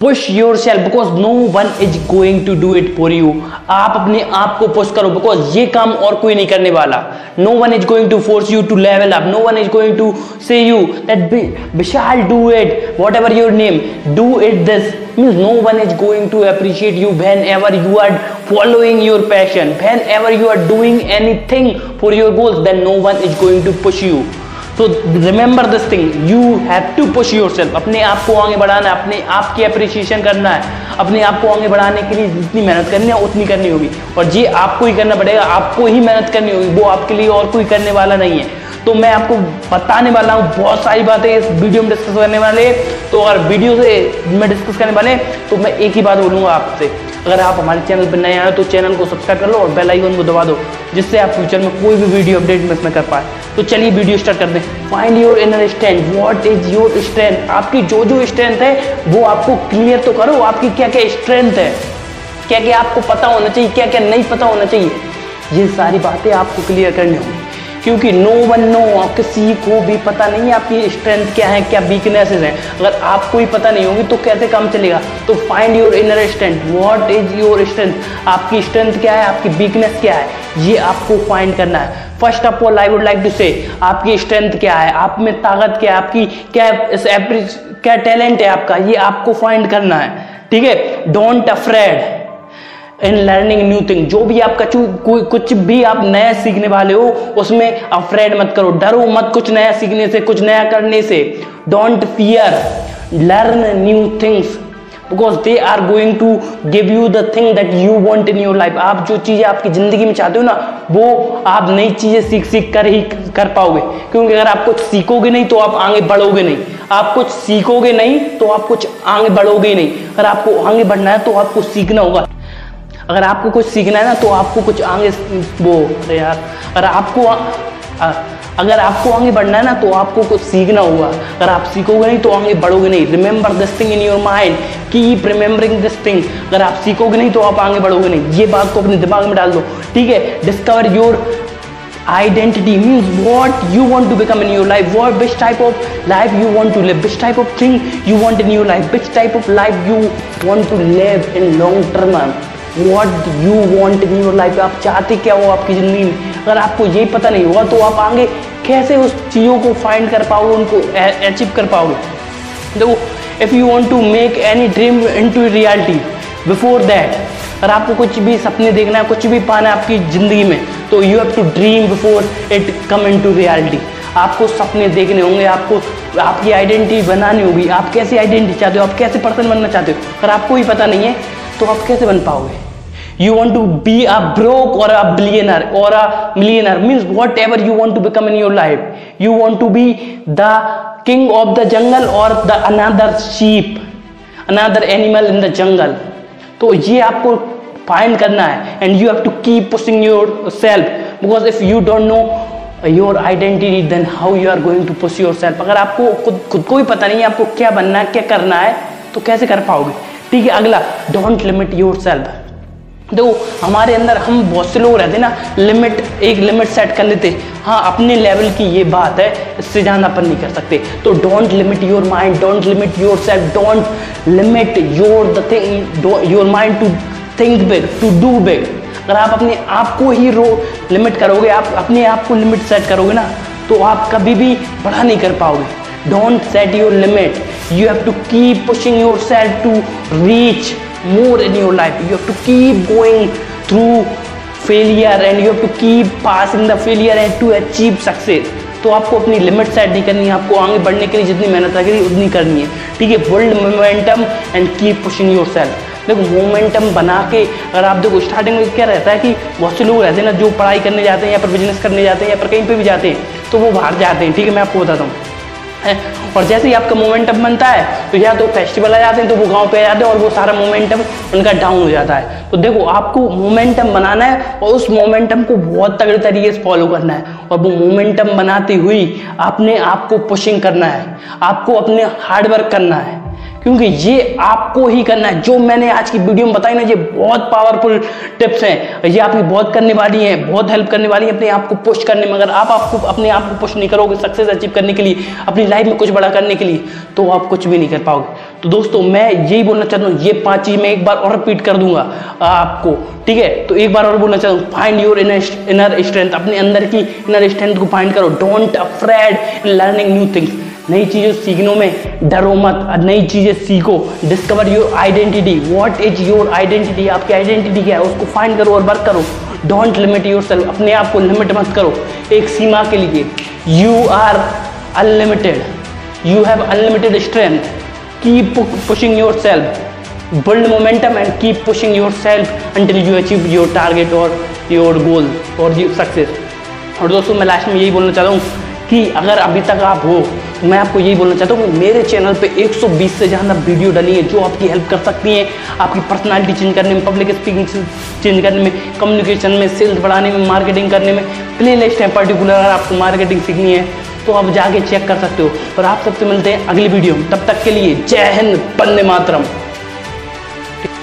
Push yourself because no one is going to do it for you आप अपने आप को पुश करो बिकॉज़ ये काम और कोई नहीं करने वाला। No one is going to force you to level up no one is going to say you that Vishal do it whatever your name do it this means no one is going to appreciate you whenever you are following your passion whenever you are doing anything for your goals then no one is going to push you तो remember this thing you have to push yourself अपने आप को आगे बढ़ाना है, अपने आप की अप्रिसिएशन करना है। अपने आप को आगे बढ़ाने के लिए जितनी मेहनत करनी है, उतनी करनी होगी। और ये आपको ही करना पड़ेगा। आपको ही मेहनत करनी होगी। वो आपके लिए और कोई करने वाला नहीं है। तो मैं आपको बताने वाला हूँ, बहुत सारी बातें इस वीडियो में डिस्कस करने वाले। तो अगर वीडियो से मैं डिस्कस करने वाले तो मैं एक ही बात बोलूँगा आपसे। अगर आप हमारे चैनल पर नए आए तो चैनल को सब्सक्राइब कर लो और बेल आइकन को दबा दो, जिससे आप फ्यूचर में कोई भी वीडियो अपडेट मिस में कर पाए। तो चलिए वीडियो स्टार्ट कर दें find your inner strength what is your strength आपकी जो जो स्ट्रेंथ है, वो आपको क्लियर तो करो, आपकी क्या क्या स्ट्रेंथ है। क्या क्या आपको पता होना चाहिए क्या क्या नहीं पता होना चाहिए। ये सारी बातें आपको क्लियर करनी होंगी। क्योंकि नो वन, नो किसी को भी पता नहीं है आपकी स्ट्रेंथ क्या है, क्या वीकनेसेस हैं। अगर आपको ही पता नहीं होगी तो कैसे काम चलेगा? तो find your inner strength what is your strength आपकी स्ट्रेंथ क्या है? आपकी वीकनेस क्या है? ये आपको फाइंड करना है। First of all I would like to say आपकी स्ट्रेंथ क्या है? आप में ताकत क्या है? आपकी क्या क्या टैलेंट है आपका? ये आपको फाइंड करना है। ठीक है? Don't afraid in learning new thing जो भी आपका कुछ भी आप नया सीखने वाले हो, उसमें अफ्रेड मत करो, डरो मत कुछ नया सीखने से, कुछ नया करने से। Don't fear learn new things because they are going to give you the thing that you want in your life आप जो चीज़ें आपकी ज़िंदगी में चाहते हो ना, वो आप नई चीज़ें सीख सीख कर ही कर पाओगे। क्योंकि अगर आप कुछ सीखोगे नहीं तो आप आगे बढ़ोगे नहीं। आप कुछ सीखोगे नहीं तो आप कुछ आगे बढ़ोगे नहीं। अगर आपको आगे बढ़ना है तो आपको सीखना होगा। अगर आपको कुछ सीखना है ना तो आपको कुछ आगे वो अरे यार अगर आपको आ, अगर आपको आगे बढ़ना है ना तो आपको कुछ सीखना होगा। अगर आप सीखोगे नहीं तो आगे बढ़ोगे नहीं। Remember this thing in your mind keep remembering this thing अगर आप सीखोगे नहीं तो आप आगे बढ़ोगे नहीं। ये बात को अपने दिमाग में डाल दो। ठीक है? Discover your identity means what you want to become in your life. What which type of life you want to live. Which type of thing you want in your life. Which type of life you want to live in long term what you want in your life आप चाहते क्या हो आपकी ज़िंदगी में? अगर आपको ये पता नहीं हुआ तो आप आगे कैसे उस चीज़ों को फाइंड कर पाओगे, उनको अचीव कर पाओगे? देखो if you want to make any dream into reality before that अगर आपको कुछ भी सपने देखना है, कुछ भी पाना है आपकी ज़िंदगी में तो you have to dream before it come into reality आपको सपने देखने होंगे, आपको, आपकी आइडेंटिटी बनानी होगी। आप कैसी आइडेंटिटी चाहते हो, आप कैसे पर्सन बनना चाहते हो? अगर आपको ही पता नहीं है तो आप कैसे बन पाओगे? You want to be a broke or a billionaire or a millionaire means whatever you want to become in your life you want to be the king of the jungle or the another sheep another animal in the jungle तो ये आपको find करना है and you have to keep pushing yourself because if you don't know your identity then how you are going to push yourself अगर आपको खुद खुद को भी पता नहीं है आपको क्या बनना है, क्या करना है तो कैसे कर पाओगे? ठीक है अगला डोंट लिमिट योर सेल्फ देखो हमारे अंदर हम बहुत से लोग रहते ना लिमिट एक लिमिट सेट कर लेते हाँ। अपने लेवल की ये बात है, इससे ज़्यादा अपन नहीं कर सकते। तो don't limit your mind don't limit yourself don't limit your the thing your mind to think big to do big अगर आप अपने आप को ही रो लिमिट करोगे, आप अपने आप को लिमिट सेट करोगे ना तो आप कभी भी बड़ा नहीं कर पाओगे। Don't set your limit you you have to keep pushing yourself to reach more in your life. You have to keep going through failure and you have to keep passing the failure and to achieve success. तो आपको अपनी limit set नहीं करनी है, आपको आगे बढ़ने के लिए जितनी मेहनत लगेगी उतनी करनी है। ठीक है build momentum and keep pushing yourself देखो मोमेंटम बना के अगर आप देखो स्टार्टिंग में क्या रहता है कि बहुत से लोग रहते हैं ना, जो पढ़ाई करने जाते हैं या फिर बिज़नेस करने जाते हैं या फिर कहीं पे भी जाते हैं तो वो बाहर जाते हैं। ठीक है, मैं आपको बताता हूँ। है। और जैसे ही आपका मोमेंटम बनता है तो या तो फेस्टिवल आ जाते हैं तो वो गाँव पे आ जाते हैं और वो सारा मोमेंटम उनका डाउन हो जाता है। तो देखो, आपको मोमेंटम बनाना है और उस मोमेंटम को बहुत तगड़े तरीके से फॉलो करना है। और वो मोमेंटम बनाती हुई आपने आपको पुशिंग करना है। आपको अपने हार्डवर्क करना है। क्योंकि ये आपको ही करना है। जो मैंने आज की वीडियो में बताई ना, ये बहुत पावरफुल टिप्स हैं। ये आपकी बहुत करने वाली हैं, बहुत हेल्प करने वाली है, अपने आप को पुश करने में। अगर आप आपको, अपने आप को पुश नहीं करोगे सक्सेस अचीव करने के लिए, अपनी लाइफ में कुछ बड़ा करने के लिए तो आप कुछ भी नहीं कर पाओगे। तो दोस्तों, मैं यही बोलना चाहता हूँ, ये पाँच चीज़ मैं एक बार और रिपीट कर दूँगा आपको, ठीक है? तो एक बार और बोलना चाहता हूँ फाइंड योर इनर स्ट्रेंथ अपने अंदर की इनर स्ट्रेंथ को फाइंड करो। Don't afraid learning new things नई चीज़ें सीखने में डरो मत, नई चीज़ें सीखो discover your identity what is your identity आपकी आइडेंटिटी क्या है? उसको फाइंड करो और वर्क करो. डोंट लिमिट योर सेल्फ अपने आप को लिमिट मत करो. एक सीमा के लिए. You are unlimited you have unlimited strength keep pushing yourself build momentum and keep pushing yourself until you achieve your target or your goal or your success और दोस्तों, मैं लास्ट में यही बोलना चाहता हूँ कि अगर अभी तक आप हो मैं आपको यही बोलना चाहता हूँ मेरे चैनल पे 120 से ज़्यादा वीडियो डली है जो आपकी हेल्प कर सकती हैं। आपकी पर्सनालिटी चेंज करने में पब्लिक स्पीकिंग चेंज करने में कम्युनिकेशन में सेल्स बढ़ाने में मार्केटिंग करने में प्ले लिस्ट है पर्टिकुलर अगर आपको मार्केटिंग सीखनी है तो आप जाके चेक कर सकते हो। और आप सबसे मिलते हैं अगली वीडियो में। तब तक के लिए जय हिंद बंदे मातरम।